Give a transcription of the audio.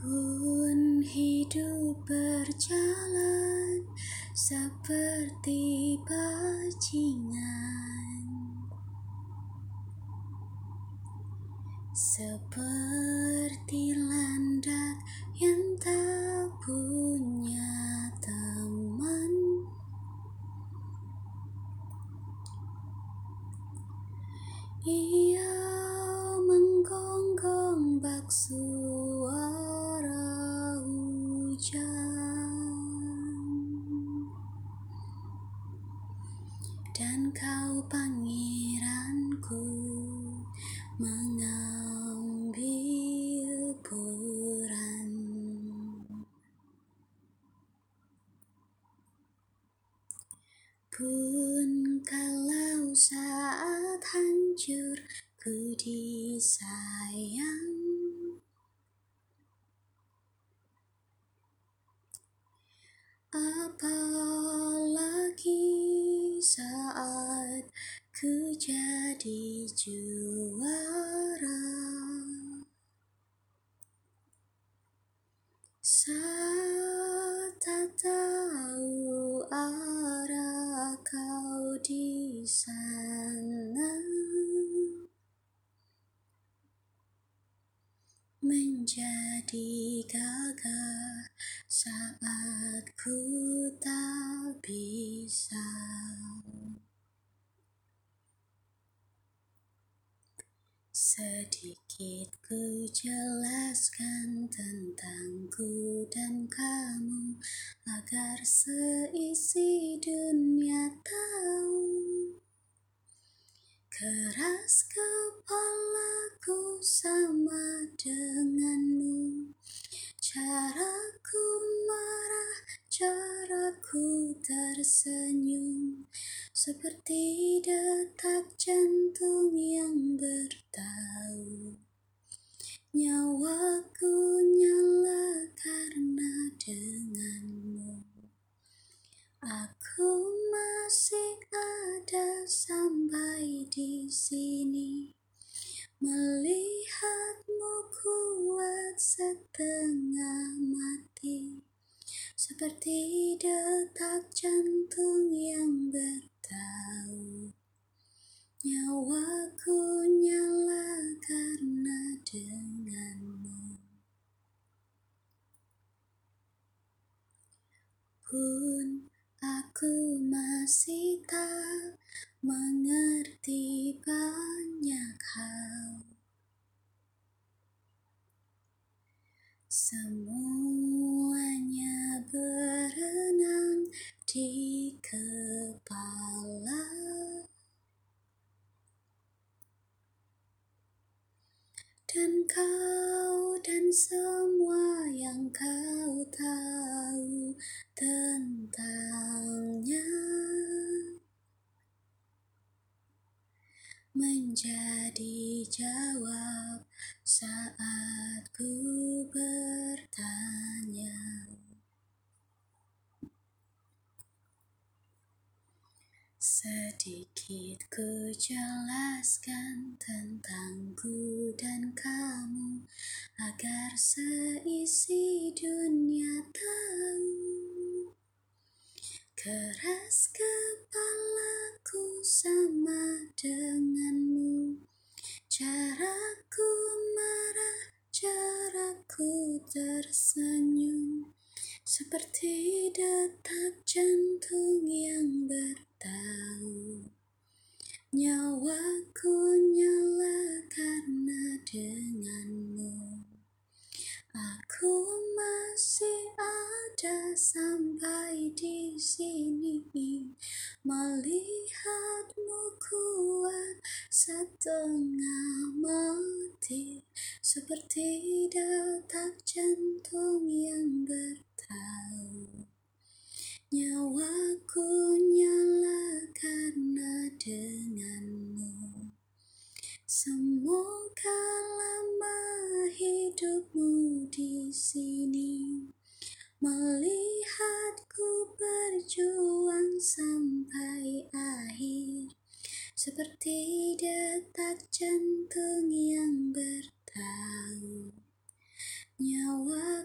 Pun hidup berjalan seperti bajingan. Seperti landak yang tak punya teman. Ia menggonggong bak Dan kau pangeranku mengambil peran. Pun kalau saat hancur ku disayang. Apalagi saat jadi juara Saat tak tahu arah kau di sana Menjadi gagah saat ku tak Sedikit ku jelaskan tentangku dan kamu Agar seisi dunia tahu. Keras kepalaku sama denganmu Caraku marah, caraku tersenyum. Seperti detak jantung yang bertahu. Nyawaku nyala karena denganmu. Aku masih ada sampai di sini Melihatmu kuat setengah mati Seperti detak jantung yang bertahu. Nyawaku nyala karena denganmu. Pun Aku masih tak mengerti di kepala. Dan kau dan semua yang kau tahu tentangnya Menjadi jawab saat ku bertanya Sedikit ku jelaskan tentangku dan kamu Agar seisi dunia tahu. Keras kepalaku sama Seperti detak jantung yang bertahu. Nyawaku nyala karena denganmu. Aku masih ada sampai di sini. Melihatmu kuat setengah mati. Seperti detak jantung sini. Melihatku berjuang sampai akhir. Seperti detak jantung yang bertahun nyawa